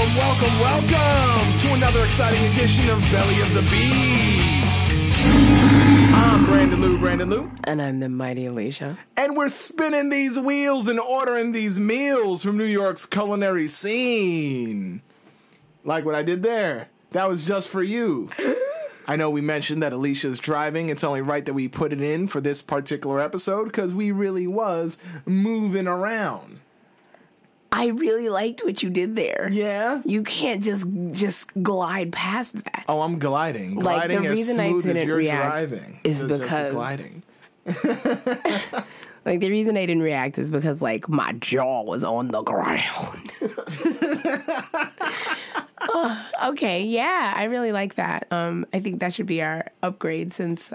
Welcome, welcome, welcome to another exciting edition of Belly of the Beast. I'm Brandon Lou, Brandon Lou, And I'm the mighty Alicia. and we're spinning these wheels and ordering these meals from New York's culinary scene. Like what I did there. That was just for you. I know we mentioned that Alicia's driving. It's only right that we put it in for this particular episode because we really was moving around. I really liked what you did there. Yeah. You can't just just glide past that. Oh, I'm gliding. Like, the as reason I smooth as didn't you're react driving is because- gliding. Like the reason I didn't react is because like my jaw was on the ground. Uh, okay, yeah, I really like that. Um, I think that should be our upgrade since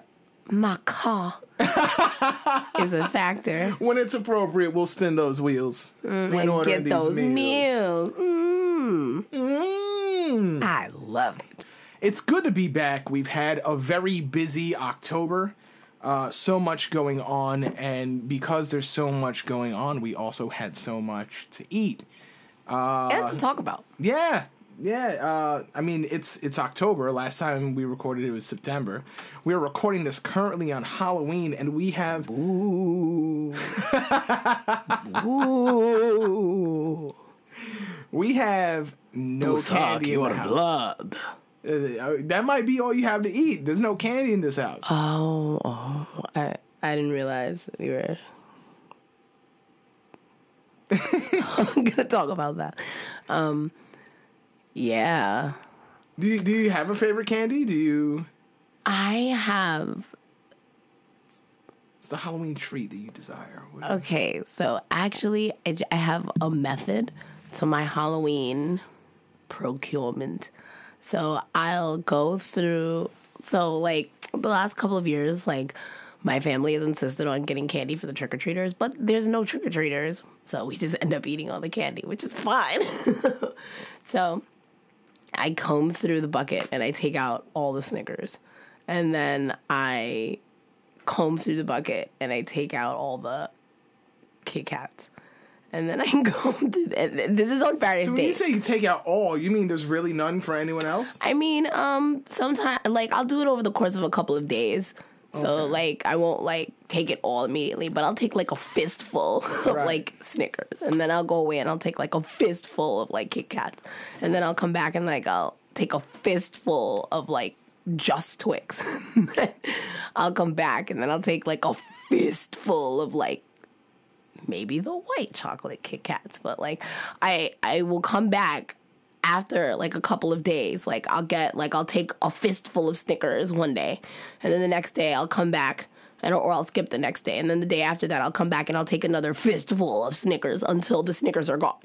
my car is a factor. When it's appropriate, we'll spin those wheels when and get those meals. meals. Mm, Mm. I love it. It's good to be back. We've had a very busy October. Uh, so much going on, and because there's so much going on, we also had so much to eat. and to talk about. Yeah, yeah. Uh, I mean, it's it's October. Last time we recorded it was September. We're recording this currently on Halloween, and we have Ooh. Ooh. we have no candy in the house. blood. Uh, that might be all you have to eat. There's no candy in this house. Oh, oh, I, I didn't realize we were. I'm gonna talk about that. Um, yeah, do you, do you have a favorite candy? Do you? I have. It's the Halloween treat that you desire. Okay, so actually, I have a method to my Halloween procurement. So I'll go through. So like the last couple of years, like my family has insisted on getting candy for the trick or treaters, but there's no trick or treaters, so we just end up eating all the candy, which is fine. so I comb through the bucket and I take out all the Snickers, and then I comb through the bucket and I take out all the Kit Kats. And then I go through, this is on various So when you say you take out all, you mean there's really none for anyone else? I mean, um, sometimes like I'll do it over the course of a couple of days. So Okay. like I won't like take it all immediately, but I'll take like a fistful of like Snickers, and then I'll go away and I'll take like a fistful of like Kit Kats, and then I'll come back and like I'll take a fistful of like just Twix. I'll come back and then I'll take like a fistful of like maybe the white chocolate Kit Kats, but like I I will come back after like a couple of days. Like I'll get like I'll take a fistful of Snickers one day, and then the next day I'll come back. And, or I'll skip the next day, and then the day after that, I'll come back and I'll take another fistful of Snickers until the Snickers are gone,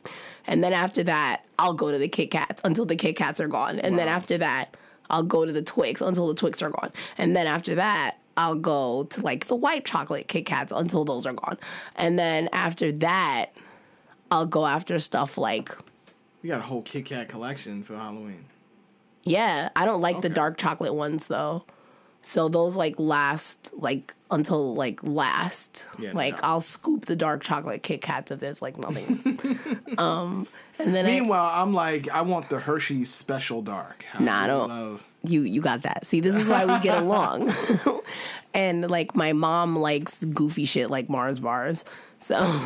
and then after that, I'll go to the Kit Kats until the Kit Kats are gone, and then after that, I'll go to the Twix until the Twix are gone, and then after that, I'll go to like the white chocolate Kit Kats until those are gone, and then after that, I'll go after stuff like You got a whole Kit Kat collection for Halloween. Yeah, I don't like the dark chocolate ones though. So those like last like until like last. Yeah, like no. I'll scoop the dark chocolate Kit Kats if there's like nothing. um and then Meanwhile, I'm like, I want the Hershey's Special Dark. I Nah, I don't- Love. you you got that. See, this is why we get along. and like my mom likes goofy shit like Mars bars. So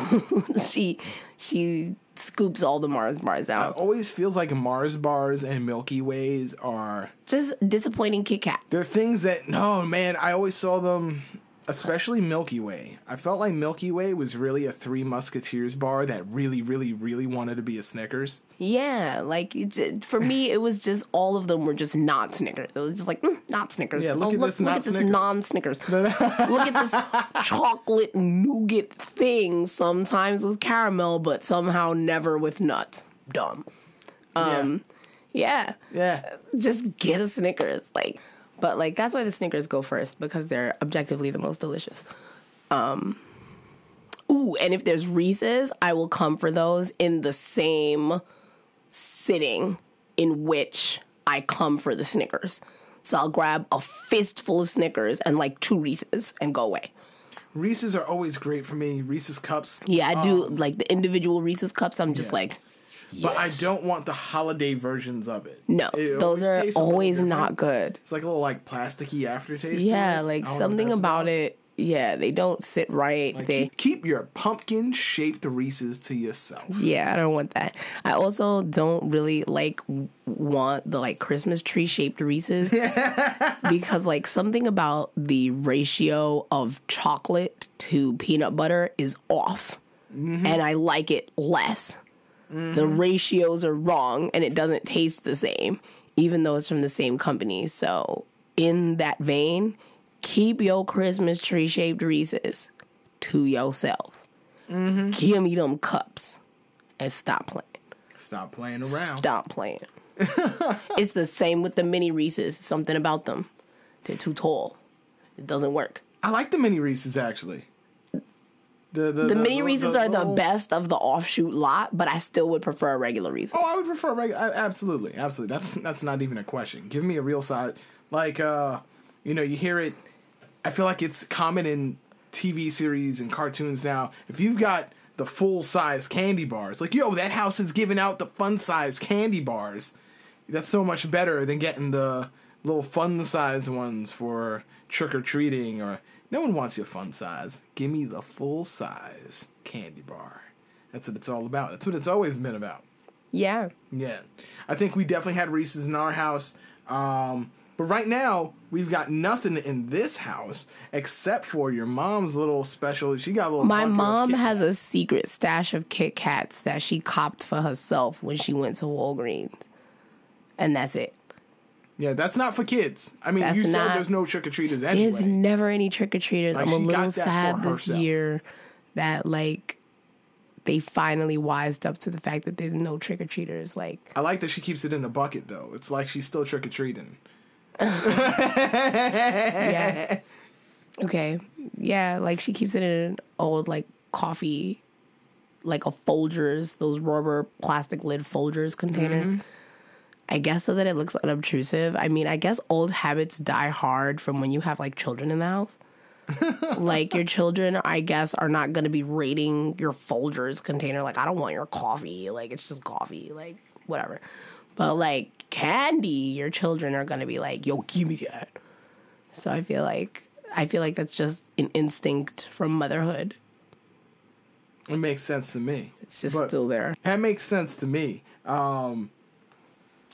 she she scoops all the Mars bars out. It always feels like Mars bars and Milky Ways are Just disappointing Kit Kats. they're things that no man. I always saw them, especially Milky Way. I felt like Milky Way was really a Three Musketeers bar that really, really, really wanted to be a Snickers. Yeah, like it for me, it was just all of them were just not Snickers. It was just like mm, not Snickers. Yeah, look oh, at look, this look at this non Snickers. look at this chocolate nougat thing. Sometimes with caramel, but somehow never with nuts. Dumb. Um, yeah, Yeah. just get a Snickers. Like, but like that's why the Snickers go first because they're objectively the most delicious. Um, ooh, and if there's Reese's, I will come for those in the same sitting in which I come for the Snickers. So I'll grab a fistful of Snickers and like two Reese's and go away. Reese's are always great for me. Reese's cups. Yeah, I do like the individual Reese's cups. I'm just Yeah. like, But I don't want the holiday versions of it. No, It those are tastes a little always different. not good. It's like a little like plasticky aftertaste. to Yeah, it. like I don't know what something that's about it. Yeah, they don't sit right. Like, they keep, keep your pumpkin shaped Reese's to yourself. Yeah, I don't want that. I also don't really like w- want the like Christmas tree shaped Reese's because like something about the ratio of chocolate to peanut butter is off. Mm-hmm. And I like it less. The ratios are wrong and it doesn't taste the same even though it's from the same company. So, in that vein, keep your Christmas tree shaped Reese's to yourself. Mm-hmm. Give me them cups and stop playing. Stop playing around. Stop playing. it's the same with the mini Reese's. Something about them. They're too tall. It doesn't work. I like the mini Reese's actually. The the, The mini Reese's are the best of the offshoot lot, but I still would prefer a regular Reese's. Oh, I would prefer regular. Absolutely, absolutely. That's that's not even a question. Give me a real size. Like, uh, you know, you hear it. I feel like it's common in TV series and cartoons now. If you've got the full size candy bars, like, yo, that house is giving out the fun size candy bars. That's so much better than getting the little fun size ones for trick or treating. Or no one wants your fun size. Give me the full size candy bar. That's what it's all about. That's what it's always been about. Yeah. Yeah, I think we definitely had Reese's in our house. Um, but right now we've got nothing in this house except for your mom's little special. She got a little. My mom has a secret stash of Kit Kats that she copped for herself when she went to Walgreens. And that's it. Yeah, that's not for kids. I mean, That's you said not- there's no trick or treaters There's never any trick or treaters. Like, I'm a little sad this year that like they finally wised up to the fact that there's no trick or treaters. Like I like that she keeps it in a bucket though. It's like she's still trick or treating. yeah. Okay. Yeah, like she keeps it in an old like coffee like a Folgers, those rubber plastic lid Folgers containers. Mm-hmm. I guess so that it looks unobtrusive. I mean, I guess old habits die hard from when you have like children in the house. like your children, I guess, are not going to be raiding your Folgers container. Like, I don't want your coffee. Like, it's just coffee. Like, whatever. But like candy, your children are going to be like, "Yo, give me that." So I feel like I feel like that's just an instinct from motherhood. It makes sense to me. It's just But- still there. That makes sense to me. Um,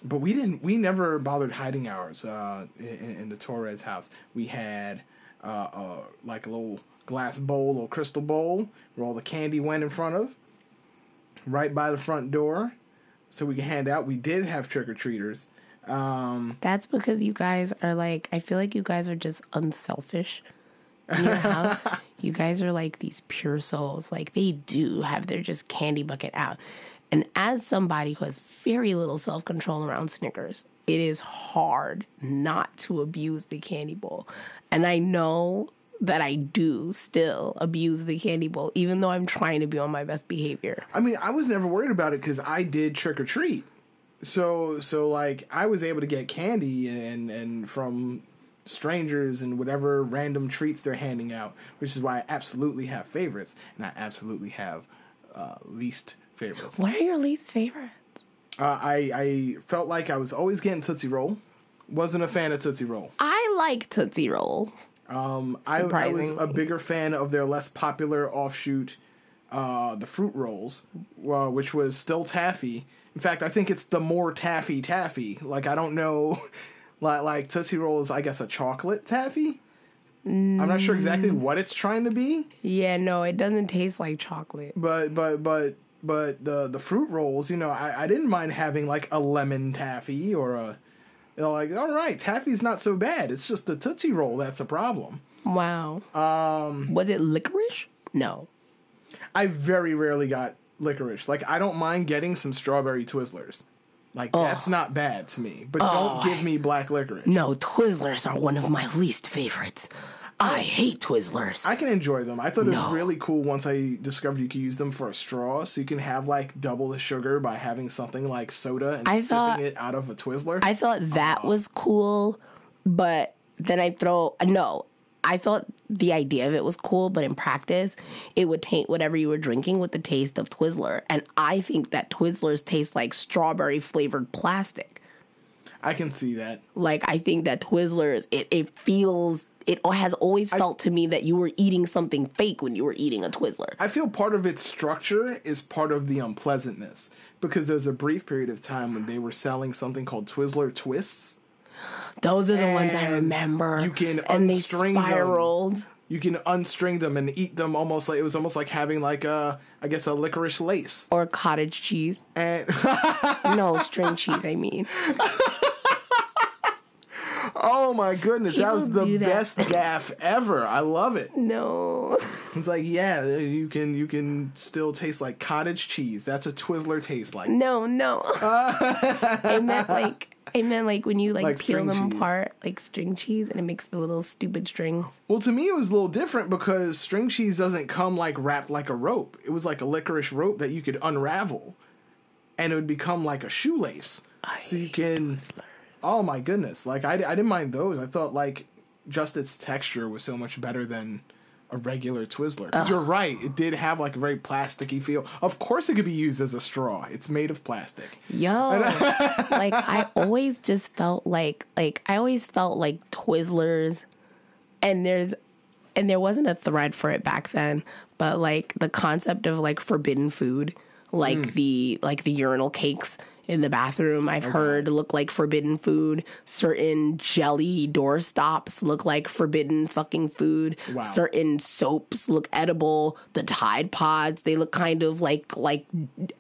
but we didn't. We never bothered hiding ours uh, in, in the Torres house. We had uh, uh, like a little glass bowl or crystal bowl where all the candy went in front of, right by the front door, so we could hand out. We did have trick or treaters. Um, That's because you guys are like, I feel like you guys are just unselfish in your house. you guys are like these pure souls. Like they do have their just candy bucket out. And as somebody who has very little self control around Snickers, it is hard not to abuse the candy bowl. And I know that I do still abuse the candy bowl, even though I'm trying to be on my best behavior. I mean, I was never worried about it because I did trick or treat. So so like I was able to get candy and and from strangers and whatever random treats they're handing out, which is why I absolutely have favorites and I absolutely have uh, least favorites. What are your least favorites? Uh, I I felt like I was always getting Tootsie Roll. Wasn't a fan of Tootsie Roll. I like Tootsie Rolls. Um, I, I was a bigger fan of their less popular offshoot, uh, the fruit rolls, uh, which was still taffy. In fact, I think it's the more taffy taffy. Like I don't know, like like Tootsie Rolls. I guess a chocolate taffy. I'm not sure exactly Mm. what it's trying to be, Yeah, no, it doesn't taste like chocolate. but but but but the the fruit rolls. You know, I, I didn't mind having like a lemon taffy or a. You know, like all right, taffy's not so bad. It's just the Tootsie Roll that's a problem. Wow. Um, was it licorice? No. I very rarely got licorice. Like I don't mind getting some strawberry Twizzlers. Like that's not bad to me. But don't give me black licorice. No, Twizzlers are one of my least favorites. I hate Twizzlers. I can enjoy them. I thought it was No. really cool once I discovered you could use them for a straw, so you can have like double the sugar by having something like soda and I sipping thought- it out of a Twizzler. I thought that uh-huh. was cool, but then I throw no. I thought the idea of it was cool, but in practice, it would taint whatever you were drinking with the taste of Twizzler. And I think that Twizzlers taste like strawberry flavored plastic. I can see that. Like I think that Twizzlers, it, it feels it has always felt to me that you were eating something fake when you were eating a Twizzler. I feel part of its structure is part of the unpleasantness because there's a brief period of time when they were selling something called Twizzler Twists. Those are the ones I remember. you can and they unstring them. You can unstring them and eat them almost like it was almost like having like a I guess a licorice lace. Or cottage cheese. And No, string cheese, I mean. oh my goodness, that was the that. best gaff ever. I love it. No. It's like yeah, you can you can still taste like cottage cheese. That's a Twizzler taste like. No, no. I meant like I meant like when you like, Like peel them cheese. apart, like string cheese, and it makes the little stupid strings. Well, to me, it was a little different because string cheese doesn't come like wrapped like a rope. It was like a licorice rope that you could unravel, and it would become like a shoelace. so you can. Oh my goodness! Like I, I didn't mind those. I thought like just its texture was so much better than a regular Twizzler. 'Cause you're right. It did have like a very plasticky feel. Of course, it could be used as a straw. It's made of plastic. Yo, like I always just felt like like I always felt like Twizzlers, and there's and there wasn't a thread for it back then, but like the concept of like forbidden food, like mm. the like the urinal cakes in the bathroom I've heard look like forbidden food. Certain jelly doorstops look like forbidden fucking food. Wow. Certain soaps look edible. The Tide Pods, they look kind of like like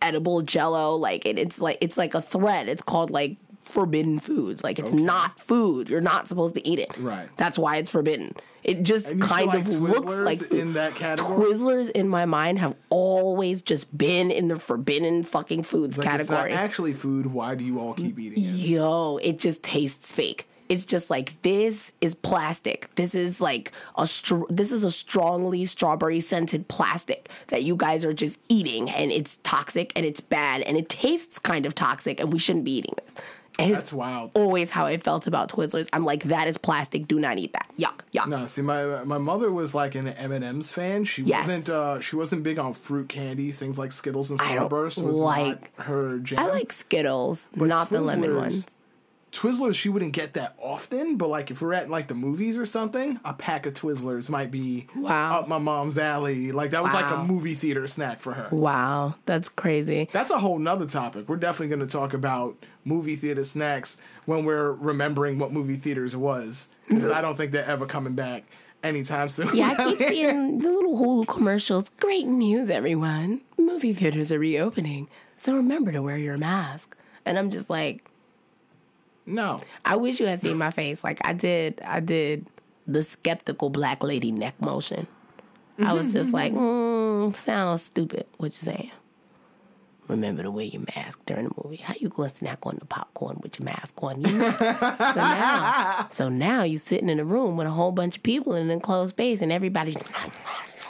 edible jello. Like it, it's like it's like a thread. It's called like forbidden food. Like it's not food. You're not supposed to eat it. Right. That's why it's forbidden. It just And kind of looks like food. in that category. Twizzlers in my mind have always just been in the forbidden fucking foods Like it's not category. actually food. Why do you all keep eating it? Yo, it just tastes fake. It's just like this is plastic. This is like a str- this is a strongly strawberry scented plastic that you guys are just eating and it's toxic and it's bad and it tastes kind of toxic and we shouldn't be eating this. That's wild. always how I felt about Twizzlers. I'm like that is plastic. Do not eat that. Yuck, yuck. No, see, my my mother was like an M and M's fan. She Yes. wasn't. uh She wasn't big on fruit candy, things like Skittles and Starburst. Was like- not her jam. I like Skittles, not the lemon ones. Twizzlers. She wouldn't get that often, but like if we're at like the movies or something, a pack of Twizzlers might be Wow. up my mom's alley. Like that was like a movie theater snack for her. Wow, that's crazy. That's a whole nother topic. We're definitely going to talk about movie theater snacks when we're remembering what movie theaters was. Because I don't think they're ever coming back anytime soon. Yeah, I keep seeing the little Hulu commercials. Great news, everyone. Movie theaters are reopening. So remember to wear your mask. And I'm just like, no. I wish you had seen my face. Like I did, I did the skeptical black lady neck motion. I was just like, mm, sounds stupid. What you saying? Remember to wear your mask during the movie. How you gonna snack on the popcorn with your mask on? You know? so now, so now you sitting in a room with a whole bunch of people in an enclosed space, and everybody's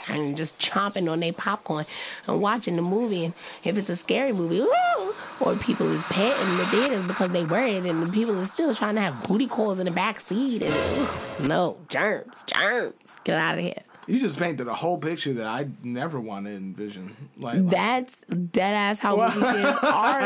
and just chomping on their popcorn and watching the movie. And if it's a scary movie, ooh, or people is petting in the theaters because they worried, and the people are still trying to have booty calls in the back seat. And no germs, germs, get out of here. You just painted a whole picture that I never want to envision. Like, like That's dead ass how movie theaters are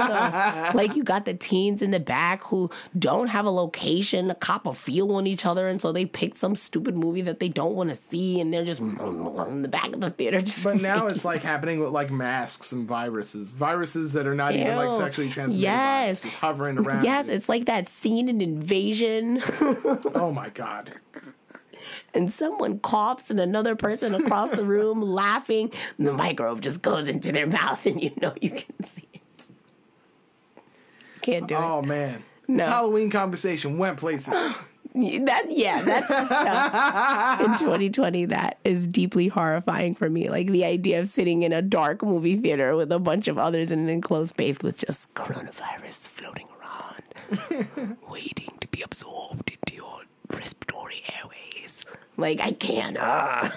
though. Like you got the teens in the back who don't have a location to cop a feel on each other, and so they pick some stupid movie that they don't want to see, and they're just in the back of the theater. Just but now it's like happening with like masks and viruses, viruses that are not even like sexually transmitted. Yes. just hovering around. Yes, it's like that scene in Invasion, Oh my god. And someone coughs, and another person across the room laughing. The microbe just goes into their mouth, and you know you can see it. Can't do it. Oh man. No. This Halloween conversation went places. That yeah, that's the stuff in 2020 that is deeply horrifying for me. Like the idea of sitting in a dark movie theater with a bunch of others in an enclosed space with just coronavirus floating around, waiting to be absorbed into your respiratory airways. Like I can't. ah.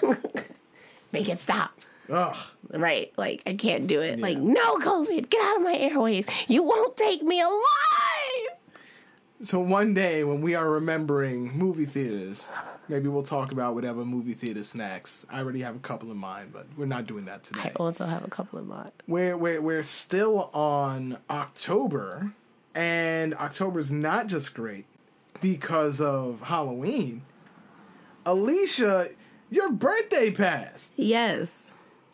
Make it stop. Ugh. Right. Like I can't do it. Like no COVID, get out of my airways. You won't take me alive. So one day when we are remembering movie theaters, maybe we'll talk about whatever movie theater snacks. I already have a couple in mind, but we're not doing that today. I also have a couple in mind. We're we're we're still on October, and October's not just great because of Halloween. Alicia, your birthday passed. Yes.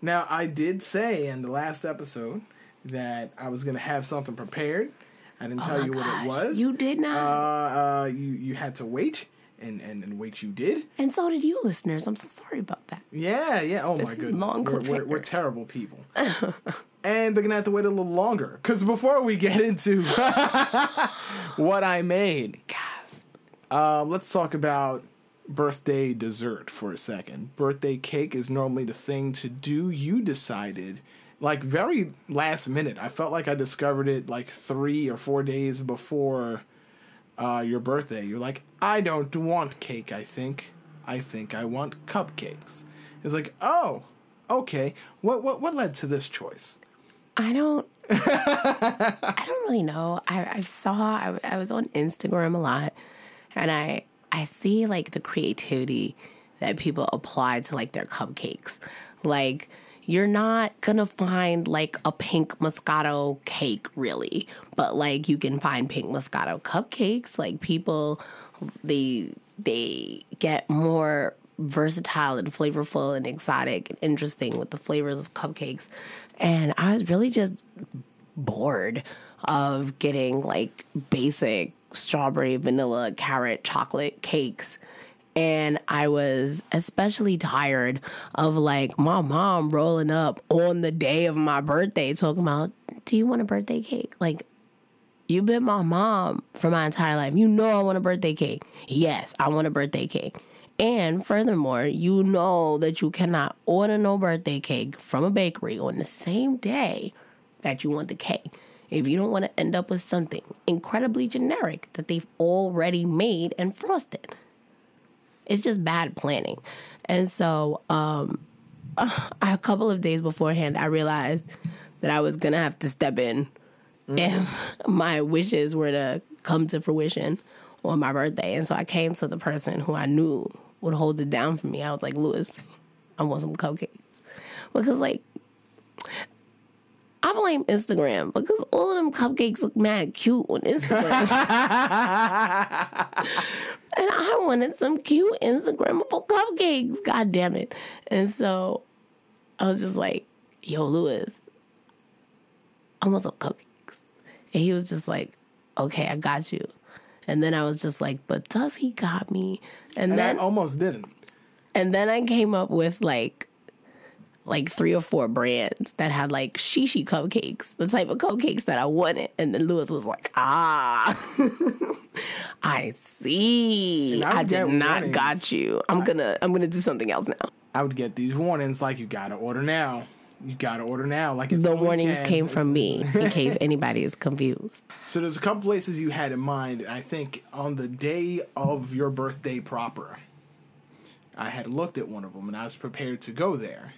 Now I did say in the last episode that I was gonna have something prepared. I didn't tell Oh my you what it was. You did not. Uh, uh, you you had to wait, and and and wait you did. and so did you, listeners. I'm so sorry about that. Yeah, yeah. oh my goodness, we're, we're, we're terrible people. and they're gonna have to wait a little longer because before we get into what I made, Gasp. um, let's talk about birthday dessert for a second. Birthday cake is normally the thing to do. You decided, like, very last minute. I felt like I discovered it like three or four days before uh, your birthday. You're like, I don't want cake, I think. I think I want cupcakes. It's like, oh, okay. What what what led to this choice? I don't. I don't really know. I I saw. I, I was on Instagram a lot, and I I see like the creativity that people apply to like their cupcakes. Like you're not gonna find like a pink Moscato cake really, but like you can find pink Moscato cupcakes. Like people, they they get more versatile and flavorful and exotic and interesting with the flavors of cupcakes. And I was really just bored of getting like basic strawberry, vanilla, carrot, chocolate cakes. And I was especially tired of like my mom rolling up on the day of my birthday talking about, Do you want a birthday cake? Like, You've been my mom for my entire life. You know I want a birthday cake. Yes, I want a birthday cake. And furthermore, you know that you cannot order no birthday cake from a bakery on the same day that you want the cake. If you don't want to end up with something incredibly generic that they've already made and frosted. It's just bad planning. And so, um, a couple of days beforehand, I realized that I was gonna have to step in if my wishes were to come to fruition on my birthday. And so I came to the person who I knew would hold it down for me. I was like, Lewis, I want some cupcakes. Because, like, I blame Instagram because all of them cupcakes look mad cute on Instagram. and I wanted some cute Instagrammable cupcakes. God damn it. And so I was just like, yo, Lewis, I want some cupcakes. And he was just like, okay, I got you. And then I was just like, but does he got me? And, And then I almost didn't. and then I came up with like like three or four brands that had like shishi cupcakes, the type of cupcakes that I wanted. And then Lewis was like, ah, I see. I I, did not warnings. got you. I'm gonna I'm gonna do something else now. I would get these warnings like you gotta order now. You gotta order now. Like it's The warnings weekend. came from me in case anybody is confused. So there's a couple places you had in mind. and I think on the day of your birthday proper, I had looked at one of them and I was prepared to go there.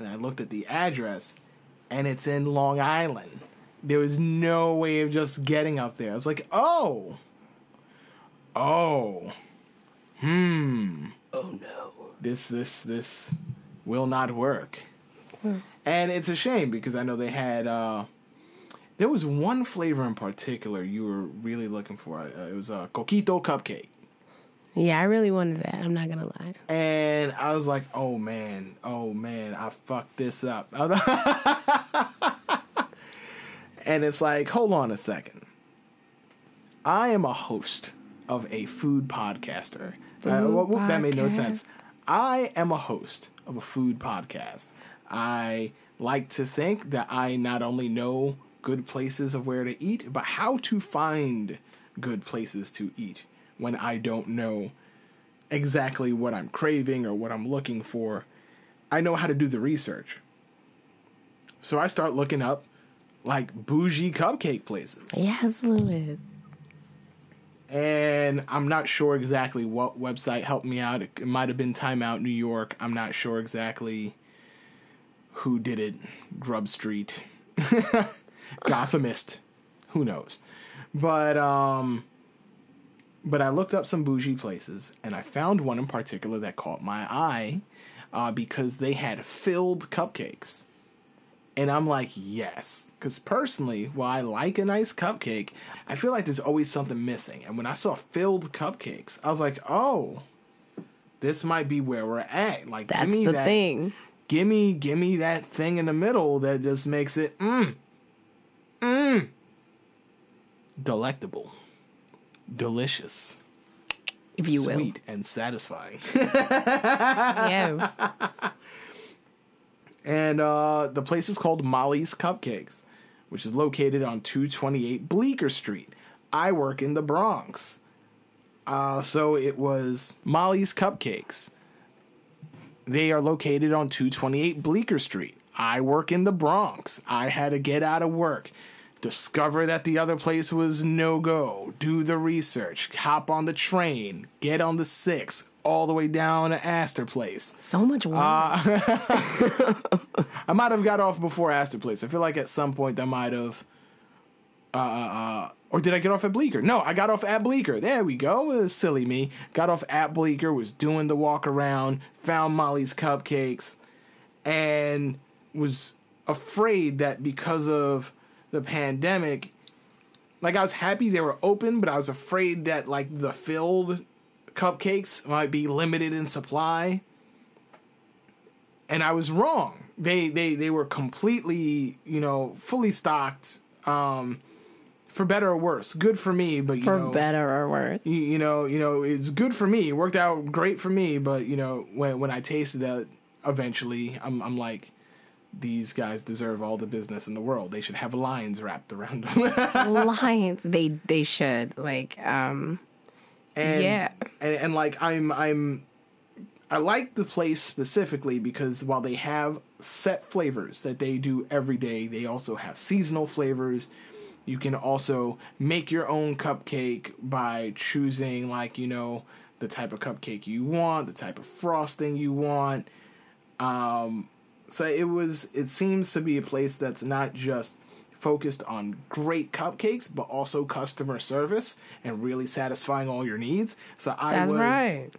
And I looked at the address, and it's in Long Island. There was no way of just getting up there. I was like, oh, oh, hmm. Oh no. this this this will not work. And it's a shame because I know they had uh there was one flavor in particular you were really looking for. Uh, it was a coquito cupcake. Yeah, I really wanted that. I'm not gonna lie. And I was like, "Oh man, oh man, I fucked this up." and it's like, "Hold on a second. I am a host of a food podcaster. Uh, Food whoop, that made no sense. I am a host of a food podcast. I like to think that I not only know good places of where to eat, but how to find good places to eat when I don't know exactly what I'm craving or what I'm looking for. I know how to do the research. So I start looking up like bougie cupcake places. Yes, Lewis. And I'm not sure exactly what website helped me out. It, it might have been Time Out New York. I'm not sure exactly who did it. Grub Street. Gothamist. Who knows? But um But I looked up some bougie places, and I found one in particular that caught my eye uh, because they had filled cupcakes. And I'm like, yes. Because personally, while I like a nice cupcake, I feel like there's always something missing. And when I saw filled cupcakes, I was like, oh, this might be where we're at. Like, That's give me the that, thing. Give me, give me that thing in the middle that just makes it, mmm, mmm, delectable, delicious, If you will. sweet, and satisfying. Yes. And uh, the place is called Molly's Cupcakes, which is located on 228 Bleecker Street. I work in the Bronx. Uh, so it was Molly's Cupcakes. They are located on 228 Bleecker Street. I work in the Bronx. I had to get out of work, discover that the other place was no go, do the research, hop on the train, get on the six, all the way down to Astor Place. So much work. I might have got off before Astor Place. I feel like at some point I might have. Uh, uh, or did I get off at Bleecker? No, I got off at Bleecker. There we go. It silly me. Got off at Bleecker, was doing the walk around, found Molly's Cupcakes, and was afraid that because of the pandemic, like I was happy they were open, but I was afraid that like the filled cupcakes might be limited in supply and I was wrong. They they they were completely, you know, fully stocked. Um, for better or worse, good for me, but you for know, better or worse. you, you know, you know, it's good for me. It worked out great for me, but you know, when when I tasted that, eventually, I'm I'm like, these guys deserve all the business in the world. They should have lines wrapped around them. Lions. They they should like um and, Yeah. and, and like I'm I'm I like the place specifically because while they have set flavors that they do every day, they also have seasonal flavors. You can also make your own cupcake by choosing like, you know, the type of cupcake you want, the type of frosting you want. Um so it was it seems to be a place that's not just focused on great cupcakes but also customer service and really satisfying all your needs. So I that's was right.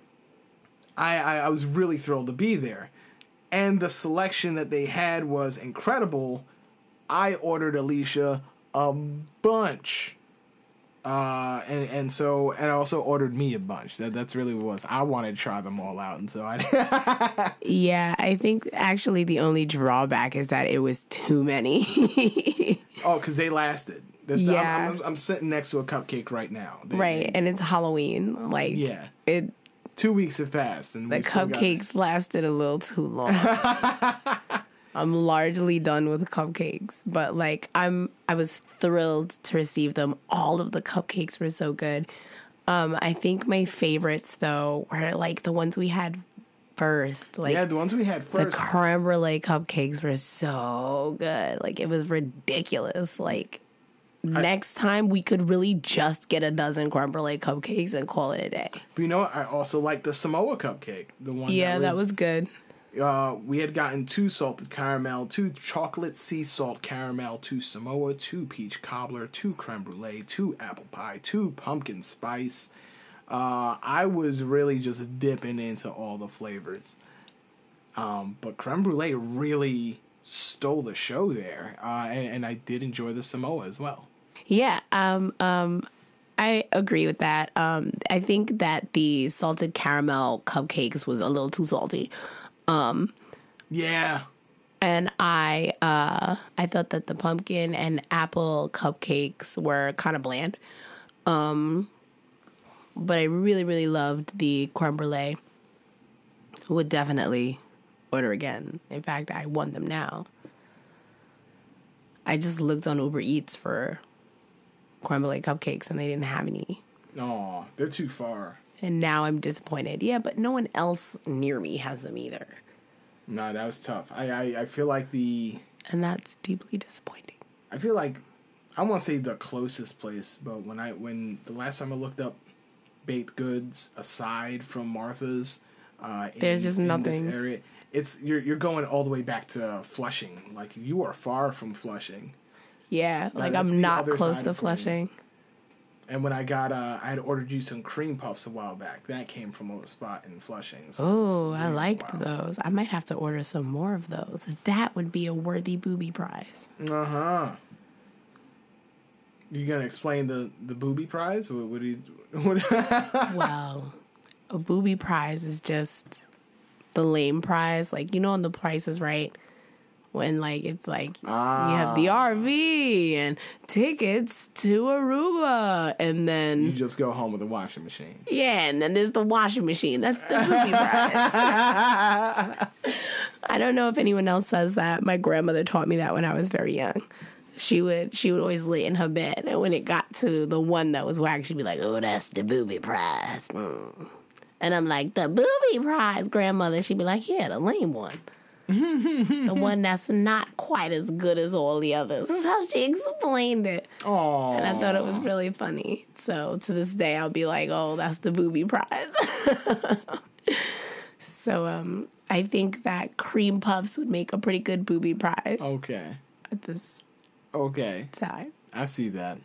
I, I I was really thrilled to be there. And the selection that they had was incredible. I ordered Alicia a bunch. Uh and, and so and I also ordered me a bunch. That that's really what it was. I wanted to try them all out and so I Yeah, I think actually the only drawback is that it was too many. Oh, because they lasted. This, I'm- Yeah. I'm, I'm, sitting next to a cupcake right now. They- right, and it's Halloween. Like Yeah. it Two weeks have passed, and the we still got- cupcakes lasted a little too long. I'm largely done with cupcakes, but like I'm I was thrilled to receive them. All of the cupcakes were so good. Um I think my favorites though were like the ones we had first. Like yeah, the ones we had first. the creme brulee cupcakes were so good. Like it was ridiculous. Like next time we could really just get a dozen creme brulee cupcakes and call it a day. but you know what? I also like the Samoa cupcake. The one. Yeah, that was good. Uh, we had gotten two salted caramel, two chocolate sea salt caramel, two Samoa, two peach cobbler, two creme brulee, two apple pie, two pumpkin spice. Uh, I was really just dipping into all the flavors. Um, but creme brulee really stole the show there, uh, and, and I did enjoy the Samoa as well. Yeah, um, um, I agree with that. Um, I think that the salted caramel cupcakes was a little too salty, Yeah, and I uh, I thought that the pumpkin and apple cupcakes were kind of bland. Um, but I really, really loved the creme brulee. Would definitely order again. In fact, I want them now. I just looked on Uber Eats for creme brulee cupcakes and they didn't have any. no, they're too far. And now I'm disappointed. Yeah, but no one else near me has them either. No, that was tough. I, I, I feel like the And that's deeply disappointing. I feel like I want to say the closest place, but when I when the last time I looked up baked goods aside from Martha's, uh, in, There's just in nothing. This area, it's you're you're going all the way back to Flushing. Like you are far from Flushing. Yeah, like I'm not close to Flushing. And when I got, uh, I had ordered you some cream puffs a while back. That came from a spot in Flushing. So Oh, I liked those. I might have to order some more of those. That would be a worthy booby prize. Uh huh. You gonna explain the the booby prize? What, do you? What, well, a booby prize is just the lame prize. Like, you know, on the price is right. When like it's like you have the RV and tickets to Aruba, and then you just go home with a washing machine. yeah, and then there's the washing machine. That's the booby prize. I don't know if anyone else says that. My grandmother taught me that when I was very young. She would she would always lay in her bed, and when it got to the one that was whack, she'd be like, "Oh, that's the booby prize." Mm. And I'm like, "The booby prize, grandmother." She'd be like, "Yeah, the lame one." The one that's not quite as good as all the others. That's how she explained it. Oh, And I thought it was really funny. So to this day, I'll be like, oh, that's the booby prize. so um, I think that cream puffs would make a pretty good booby prize okay, at this okay. time. I see that.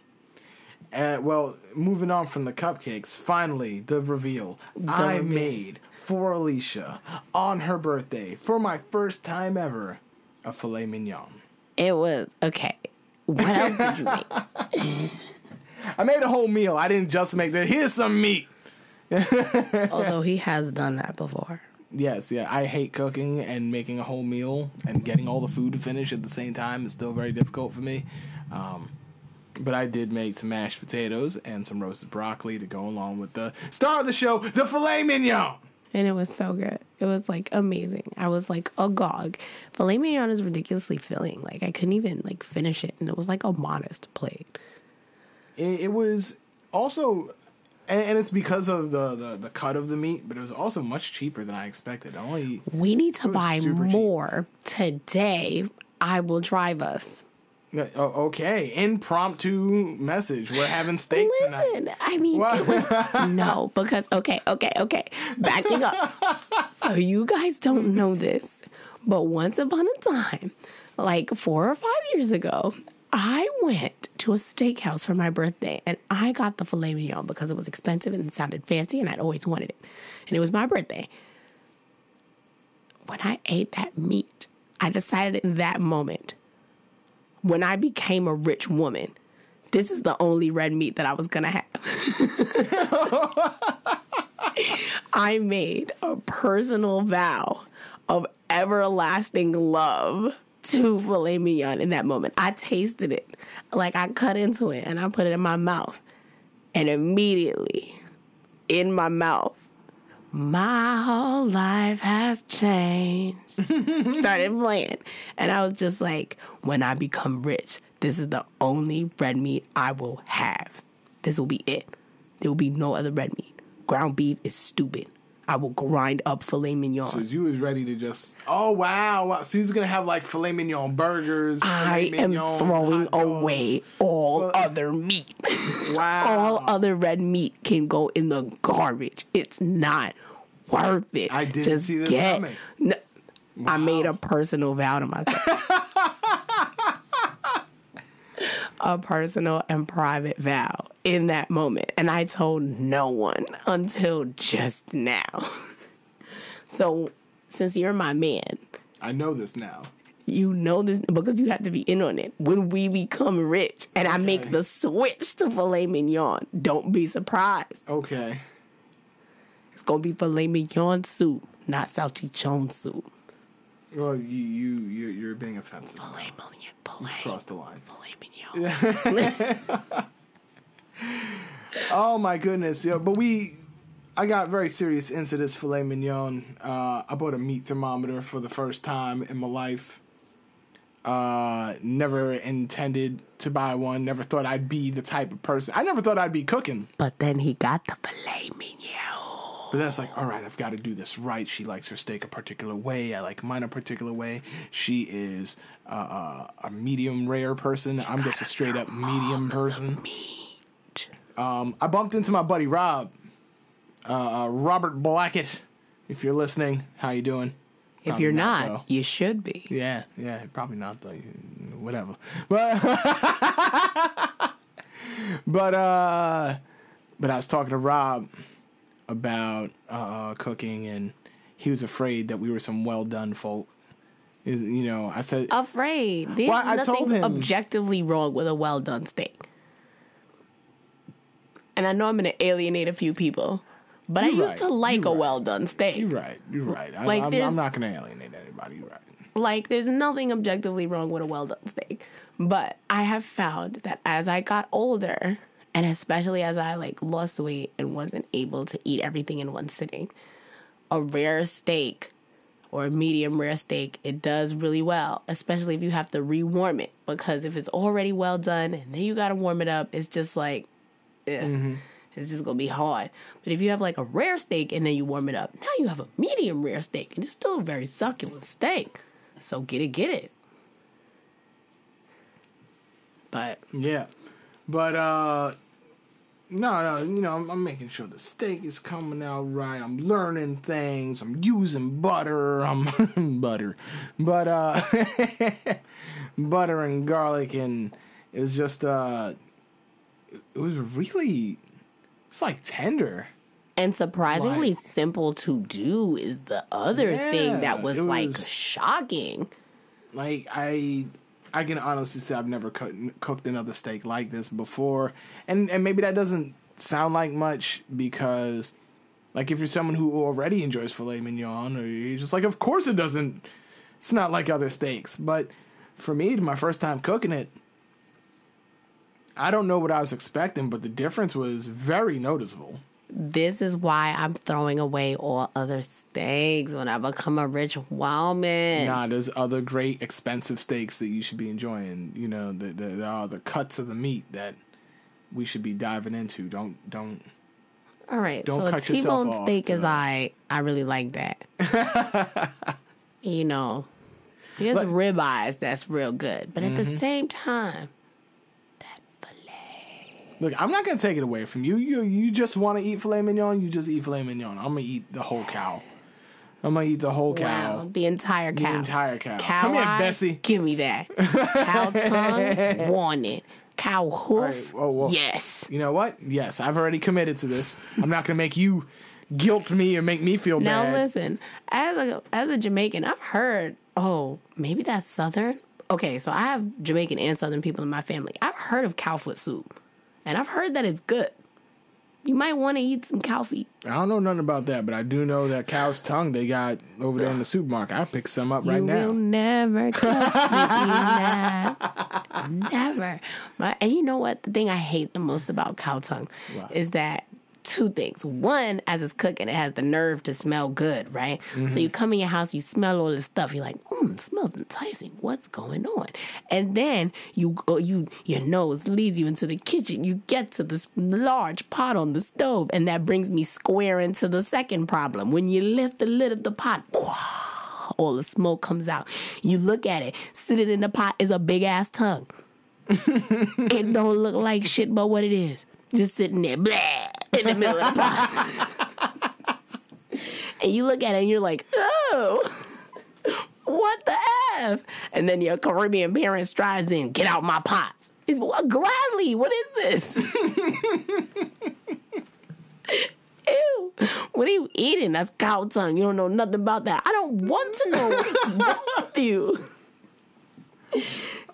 Uh, well, moving on from the cupcakes, finally the reveal. I reveal. made for Alicia on her birthday for my first time ever a filet mignon. It was okay. What else did you make? I made a whole meal. I didn't just make the here's some meat. Although he has done that before. Yes, yeah. I hate cooking and making a whole meal and getting all the food to finish at the same time is still very difficult for me. Um, but I did make some mashed potatoes and some roasted broccoli to go along with the star of the show, the filet mignon. And it was so good. It was like amazing. I was like agog. Filet mignon is ridiculously filling. Like I couldn't even like finish it, and it was like a modest plate. It, it was also, and, and it's because of the, the the cut of the meat, but it was also much cheaper than I expected. Only We need to buy super cheap. more today. I will drive us. Oh, okay impromptu message. We're having steak tonight. I mean, it was no because okay, okay, okay. Backing up. so you guys don't know this, but once upon a time, like four or five years ago, I went to a steakhouse for my birthday and I got the filet mignon because it was expensive and it sounded fancy and I'd always wanted it, and it was my birthday. When I ate that meat, I decided in that moment when I became a rich woman, this is the only red meat that I was gonna have. I made a personal vow of everlasting love to filet mignon in that moment. I tasted it, like I cut into it and I put it in my mouth, and immediately in my mouth, my whole life has changed. Started playing. And I was just like, when I become rich, this is the only red meat I will have. This will be it. There will be no other red meat. Ground beef is stupid. I will grind up filet mignon. So you was ready to just oh wow, wow. so he's gonna have like filet mignon burgers. I filet am mignon throwing away all Well- other meat. Wow. all other red meat can go in the garbage. It's not worth it. I didn't Just see this get, coming. No, I made a personal vow to myself. a personal and private vow in that moment. And I told no one until just now. so, since you're my man, I know this now. you know this because you have to be in on it. When we become rich and I make the switch to filet mignon, don't be surprised. Okay. It's gonna be filet mignon soup, not salchichon soup. Well, you you you you're being offensive. Filet mignon, filet, Crossed the line. filet mignon. Oh my goodness, yeah. But we, I got very serious into this filet mignon. Uh, I bought a meat thermometer for the first time in my life. Uh, never intended to buy one. Never thought I'd be the type of person. I never thought I'd be cooking. But then he got the filet mignon. But that's like, all right, I've got to do this right. She likes her steak a particular way. I like mine a particular way. She is uh, uh, a medium rare person. I'm just a straight up medium person. Meat. Um, I bumped into my buddy Rob, uh, uh, Robert Blackett. If you're listening, how you doing? If Probably you're not, not, you should be. Yeah, yeah, probably not though. Whatever. But but uh, but I was talking to Rob about uh, cooking, and he was afraid that we were some well done folk. Is you know, I said Afraid. There's Well, I told nothing him- objectively wrong with a well done steak. And I know I'm gonna alienate a few people, but I used right. to like a right. well done steak. You're right. You're right. I, Like, I'm, I'm not going to alienate anybody. You're right. Like, there's nothing objectively wrong with a well done steak. But I have found that as I got older, and especially as I like lost weight and wasn't able to eat everything in one sitting, a rare steak or a medium rare steak, it does really well, especially if you have to rewarm it. Because if it's already well done and then you gotta warm it up, it's just like, eh, it's just gonna be hard. But if you have like a rare steak and then you warm it up, now you have a medium rare steak and it's still a very succulent steak. So get it, get it. But Yeah. But, uh, no, no, you know, I'm, I'm making sure the steak is coming out right. I'm learning things. I'm using butter. I'm butter. But, uh, butter and garlic. And it was just, uh, it was really, it's like tender. and surprisingly Like- simple to do is the other thing that Yeah, was like shocking. like I I can honestly say I've never cooked, another steak like this before, and and maybe that doesn't sound like much because like if you're someone who already enjoys filet mignon, or you're just like, of course it doesn't. It's not like other steaks, but for me, my first time cooking it, I don't know what I was expecting, but the difference was very noticeable. This is why I'm throwing away all other steaks when I become a rich woman. Nah, there's other great expensive steaks that you should be enjoying. You know, the the the, uh, the cuts of the meat that we should be diving into. Don't don't. All right, Don't so cut yourself T-bone off steak is I I really like that. you know, there's But- ribeyes that's real good, but at Mm-hmm. the same time. Look, I'm not gonna take it away from you. You you just want to eat filet mignon. You just eat filet mignon. I'm gonna eat the whole cow. I'm gonna eat the whole cow. Wow, the entire cow. The entire cow. Cow Come here, Bessie. Give me that. Cow tongue, want it. Cow hoof, right, oh, whoa, whoa. yes. You know what? Yes, I've already committed to this. I'm not gonna make you guilt me or make me feel Now bad. Now listen, as a as a Jamaican, I've heard. Oh, maybe that's Southern. Okay, so I have Jamaican and Southern people in my family. I've heard of cowfoot soup, and I've heard that it's good. You might want to eat some cow feet. I don't know nothing about that, but I do know that cow's tongue they got over there in the supermarket. I picked some up right you now. will never now. Never. My, and you know what? The thing I hate the most about cow tongue is that two things. One, as it's cooking, it has the nerve to smell good, right? Mm-hmm. So you come in your house, you smell all this stuff. You're like, mm, it smells enticing. What's going on? And then you go, you your nose leads you into the kitchen. You get to this large pot on the stove, and that brings me square into the second problem. When you lift the lid of the pot, all the smoke comes out. You look at it, sitting in the pot is a big ass tongue. it don't look like shit, but what it is. Just sitting there, blah, in the middle of the pot. and you look at it and you're like, oh, what the F? And then your Caribbean parent strides in, get out my pots. It's, gladly, what is this? Ew. What are you eating? That's cow tongue. You don't know nothing about that. I don't want to know what's wrong with you.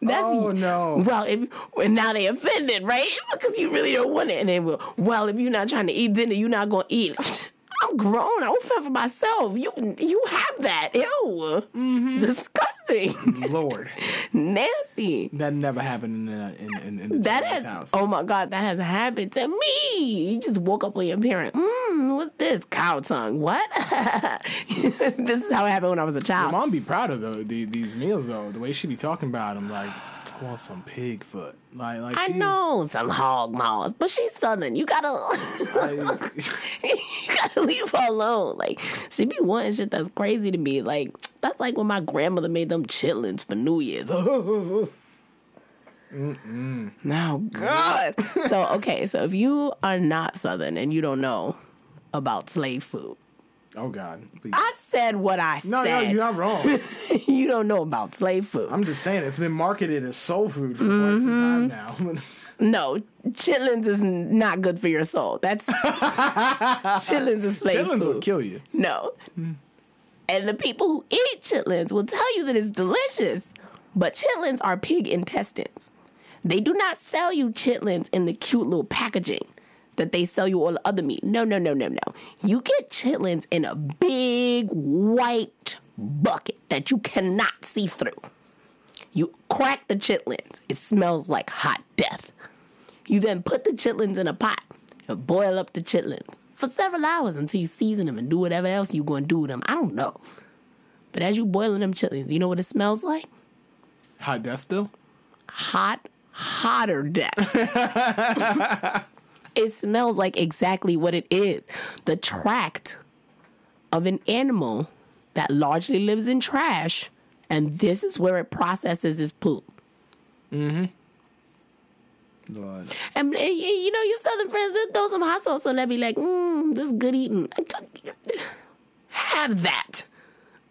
That's Oh, no. Well, if and now they offended, right? Because you really don't want it, and they will. Well, if you're not trying to eat dinner, you're not gonna eat. I'm grown. I don't feel for myself. You you have that. Ew. Mm-hmm. Disgusting. Lord, Nasty. that never happened in in in, in the That has house. oh my god, that has happened to me. You just woke up with your parent. Mmm, what's this? Cow tongue. What? this is how it happened when I was a child. mom be proud of though the, these meals though. The way she be talking about them, like want some pig foot. Like like I she- know some hog maws, but she's southern. You gotta like, you gotta leave her alone. Like she be wanting shit that's crazy to me. Like that's like when my grandmother made them chitlins for New Year's. No, God. so okay, so if you are not southern and you don't know about slave food, oh God, please. I said what I said. no, no, you're not wrong. you don't know about slave food. I'm just saying it's been marketed as soul food for quite some time Mm-hmm. now. No, chitlins is not good for your soul. That's chitlins is slave Chitlins food. Chitlins will kill you. No. And the people who eat chitlins will tell you that it's delicious. But chitlins are pig intestines. They do not sell you chitlins in the cute little packaging that they sell you all the other meat. No, no, no, no, no. You get chitlins in a big white bucket that you cannot see through. You crack the chitlins. It smells like hot death. You then put the chitlins in a pot and boil up the chitlins for several hours until you season them and do whatever else you're going to do with them. I don't know. But as you boiling them chitlins, you know what it smells like? Hot death still? Hot, hotter death. it smells like exactly what it is. The tract of an animal that largely lives in trash, and this is where it processes its poop. Mm hmm. Lord. And uh, y- you know, your southern friends they'll throw some hot sauce on that, be like, mmm, this is good eating. Have that.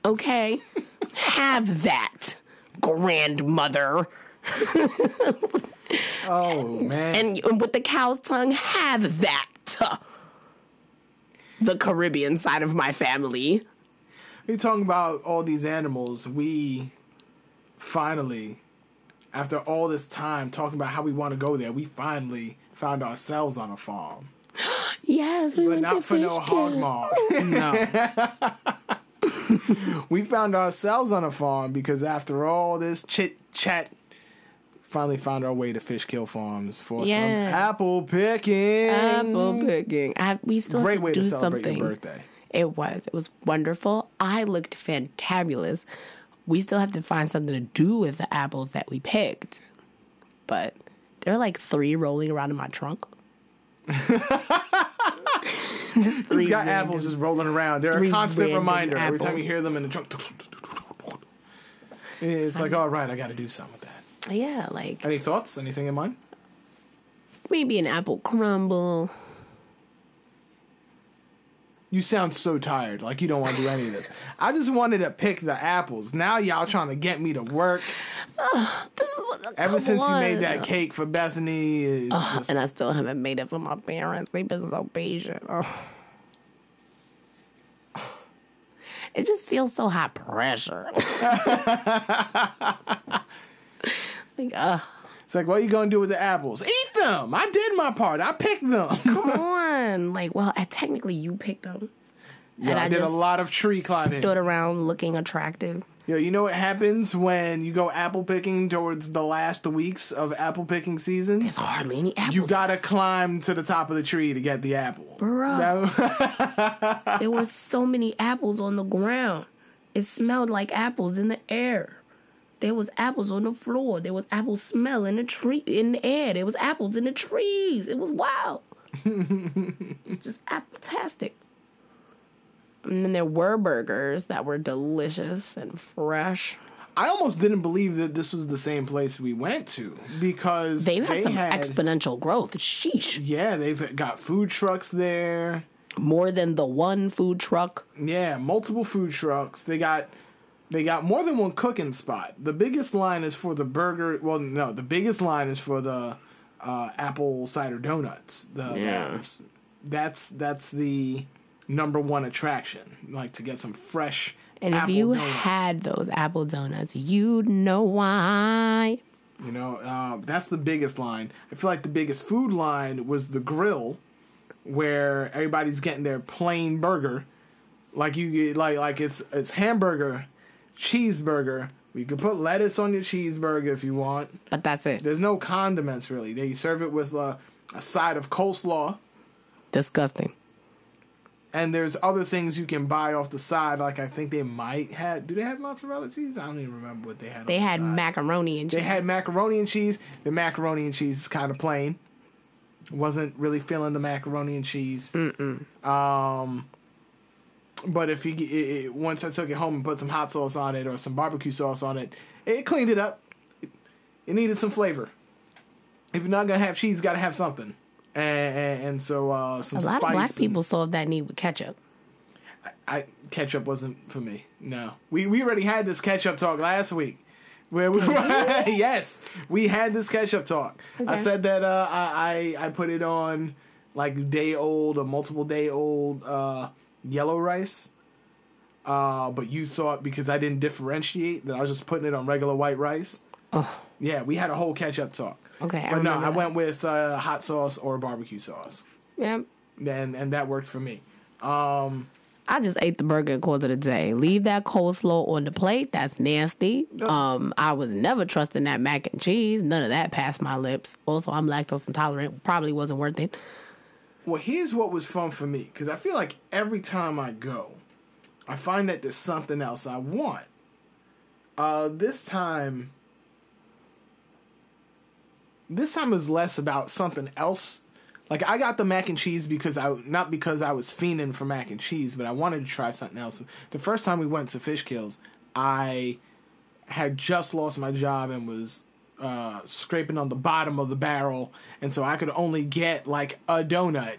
Okay? Have that, grandmother. Oh man. And, and with the cow's tongue, have that. The Caribbean side of my family. You're talking about all these animals. We finally, after all this time talking about how we want to go there, we finally found ourselves on a farm. Yes, we But went not to for no fish hog camp. maw. we found ourselves on a farm because after all this chit chat, finally found our way to Fishkill Farms for some apple picking. Apple picking. I, we still Great have to way do to celebrate something. your birthday. It was. It was wonderful. I looked fantabulous. We still have to find something to do with the apples that we picked. But there are like three rolling around in my trunk. just three. He's got random- apples just rolling around. They're a constant reminder every time you hear them in the trunk. It's like, all right, I got to do something with that. Yeah, like Any thoughts? Anything in mind? maybe an apple crumble. You sound so tired, like you don't want to do any of this. I just wanted to pick the apples. Now y'all trying to get me to work. This is what. Ever since you made that cake for Bethany, it's just, and I still haven't made it for my parents. They've been so patient. Ugh. It just feels so high pressure. like, uh, it's like, what are you gonna do with the apples? Eat them. I did my part. I picked them. come on. Like, well, I, technically you picked them. Yeah, I, did a lot of tree climbing. Stood around looking attractive. Yo, you know what happens when you go apple picking towards the last weeks of apple picking season? There's hardly any apples. You gotta climb to the top of the tree to get the apple. Bro. There were so many apples on the ground. It smelled like apples in the air. There was apples on the floor. There was apple smell in the tree in the air. There was apples in the trees. It was wild. it's just appletastic. And then there were burgers that were delicious and fresh. I almost didn't believe that this was the same place we went to because They've had they some had, exponential growth. Sheesh. Yeah, they've got food trucks there. More than the one food truck. Yeah, multiple food trucks. They got they got more than one cooking spot. The biggest line is for the burger. Well, no, the biggest line is for the uh, apple cider donuts. The, Yeah. that's that's the number one attraction. Like to get some fresh. And if you donuts. had those apple donuts, you'd know why. You know, uh, that's the biggest line. I feel like the biggest food line was the grill, where everybody's getting their plain burger, like you get like like it's it's hamburger, cheeseburger. You can put lettuce on your cheeseburger if you want. But that's it. There's no condiments really. They serve it with uh, a side of coleslaw, Disgusting. and there's other things you can buy off the side. Like I think they might have. Do they have mozzarella cheese? I don't even remember what they had. They on the had side. macaroni and cheese. They had macaroni and cheese. The macaroni and cheese is kind of plain. Wasn't really feeling the macaroni and cheese. Um, but if you it, it, once I took it home and put some hot sauce on it or some barbecue sauce on it, it cleaned it up. It, it needed some flavor. If you're not gonna have cheese, you gotta have something. And, and, and so uh, some a lot of black people solve that need with ketchup. I ketchup wasn't for me. No, we we already had this ketchup talk last week. Where we, yes, we had this ketchup talk. I said that uh, I, I I put it on like day old or multiple day old uh, yellow rice. Uh, but you thought because I didn't differentiate that I was just putting it on regular white rice. Yeah, we had a whole ketchup talk. Okay, I but no, remember I that. went with uh, hot sauce or barbecue sauce, Yeah. and and that worked for me. Um, I just ate the burger and called it a day. Leave that coleslaw on the plate. That's nasty. Um, I was never trusting that mac and cheese. None of that passed my lips. Also, I'm lactose intolerant. Probably wasn't worth it. Well, here's what was fun for me because I feel like every time I go, I find that there's something else I want. Uh, this time, this time is less about something else. Like I got the mac and cheese because I not because I was fiending for mac and cheese, but I wanted to try something else. The first time we went to Fishkills, I had just lost my job and was uh, scraping on the bottom of the barrel, and so I could only get like a donut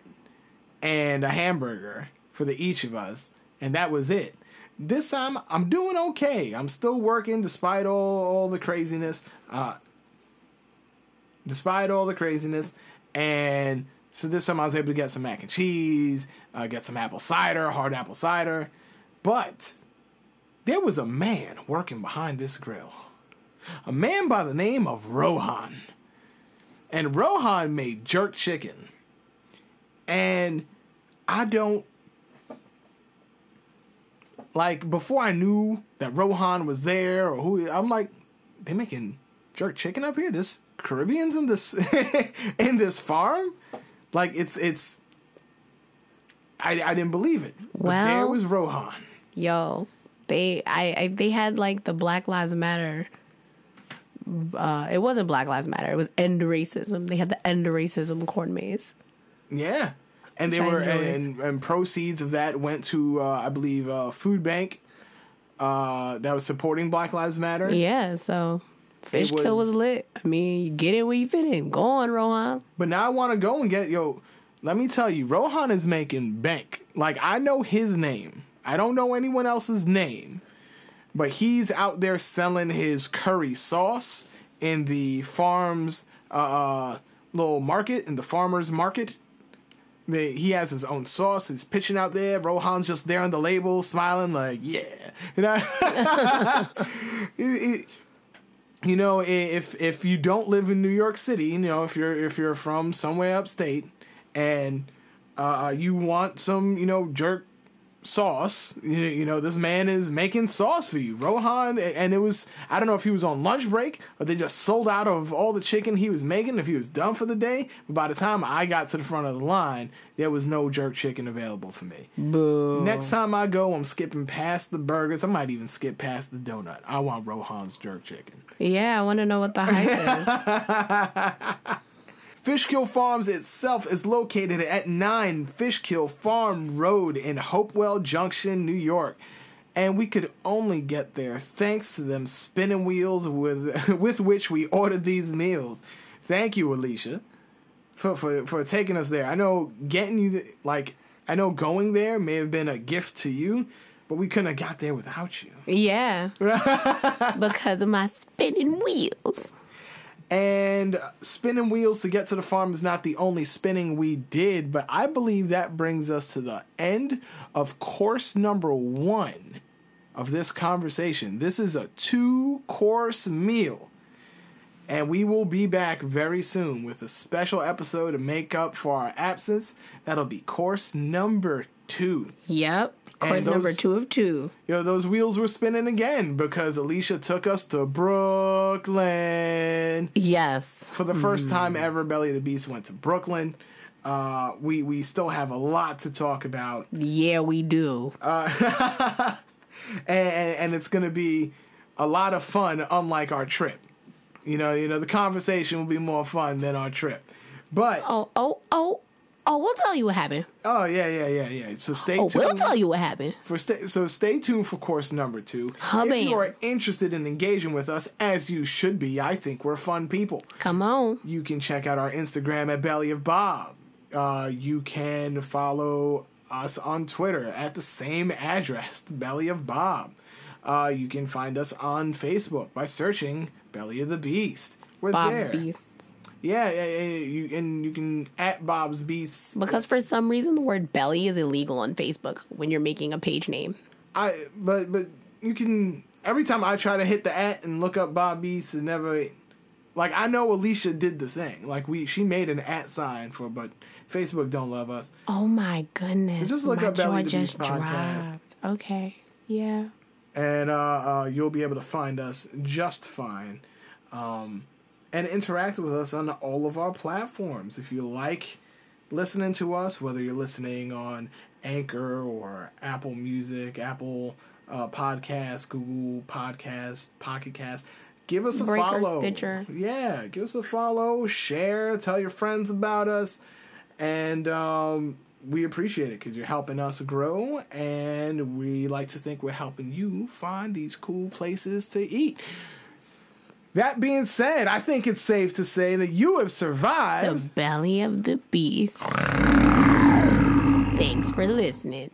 and a hamburger for the each of us, and that was it. This time I'm doing okay. I'm still working despite all all the craziness. Uh, despite all the craziness, and so this time I was able to get some mac and cheese, uh, get some apple cider, hard apple cider, but there was a man working behind this grill a man by the name of Rohan. And Rohan made jerk chicken. And I don't like before I knew that Rohan was there or who I'm like, they making jerk chicken up here? This Caribbeans in this in this farm? Like it's it's I I didn't believe it. But there was Rohan. Yo, they I, I they had like the Black Lives Matter. Uh, it wasn't Black Lives Matter. It was end racism. They had the end racism corn maze. Yeah. And they were and, and proceeds of that went to uh, I believe uh, food bank uh, that was supporting Black Lives Matter. Yeah, so Fishkill was- was lit. I mean, you get in where you fit in. Go on, Rohan. But now I want to go and get yo. Let me tell you, Rohan is making bank. Like I know his name. I don't know anyone else's name, but he's out there selling his curry sauce in the farm's uh, little market in the farmers market. They, he has his own sauce. He's pitching out there. Rohan's just there on the label, smiling like, "Yeah," you know. It- it- you know, if if you don't live in New York City, you know, if you're if you're from somewhere upstate and uh, you want some, you know, jerk sauce, you, know, this man is making sauce for you, Rohan, and it was I don't know if he was on lunch break or they just sold out of all the chicken he was making, if he was done for the day. But by the time I got to the front of the line, there was no jerk chicken available for me. Boo. Next time I go, I'm skipping past the burgers. I might even skip past the donut. I want Rohan's jerk chicken. Yeah, I want to know what the hype is. Fishkill Farms itself is located at 9 Fishkill Farm Road in Hopewell Junction, New York. And we could only get there thanks to them spinning wheels with with which we ordered these meals. Thank you, Alicia, for, for, for taking us there. I know getting you, th- like, I know going there may have been a gift to you, but we couldn't have got there without you. yeah, because of my spinning wheels. And spinning wheels to get to the farm is not the only spinning we did, but I believe that brings us to the end of course number one of this conversation. This is a two course meal. And we will be back very soon with a special episode to make up for our absence. That'll be course number two. Yep. Course those- number two of two. You know, those wheels were spinning again because Alicia took us to Brooklyn. Yes. For the first time ever, Belly of the Beast went to Brooklyn. Uh, we we still have a lot to talk about, Yeah, we do. and, and, and it's going to be a lot of fun. Unlike our trip, you know, you know, the conversation will be more fun than our trip. But oh, oh, oh, oh, we'll tell you what happened. oh yeah, yeah, yeah, yeah. So stay Oh, tuned. we'll tell you what happened. for stay, so stay tuned for course number two. Huh, if you are interested in engaging with us, as you should be, I think we're fun people. Come on. You can check out our Instagram at Belly of Bob. Uh, you can follow us on Twitter at the same address, Belly of Bob. Uh, you can find us on Facebook by searching Belly of the Beast. We're Bob's there. Beasts. Yeah, yeah, yeah. You, and you can at Bob's Beast. Because for some reason the word belly is illegal on Facebook when you're making a page name. I but but you can every time I try to hit the at and look up Bob Beast, it never like I know Alicia did the thing. Like we she made an at sign for, but Facebook don't love us. Oh my goodness. So just look my up Belly to Beast just podcast. dropped. Okay. Yeah. and uh, uh, you'll be able to find us just fine um, and interact with us on all of our platforms. If you like listening to us whether you're listening on anchor or apple music apple uh, podcast google podcast pocket cast give us a Breaker, follow. Stitcher. yeah give us a follow share tell your friends about us and um, we appreciate it because you're helping us grow and we like to think we're helping you find these cool places to eat that being said i think it's safe to say that you have survived The belly of the beast. Thanks for listening.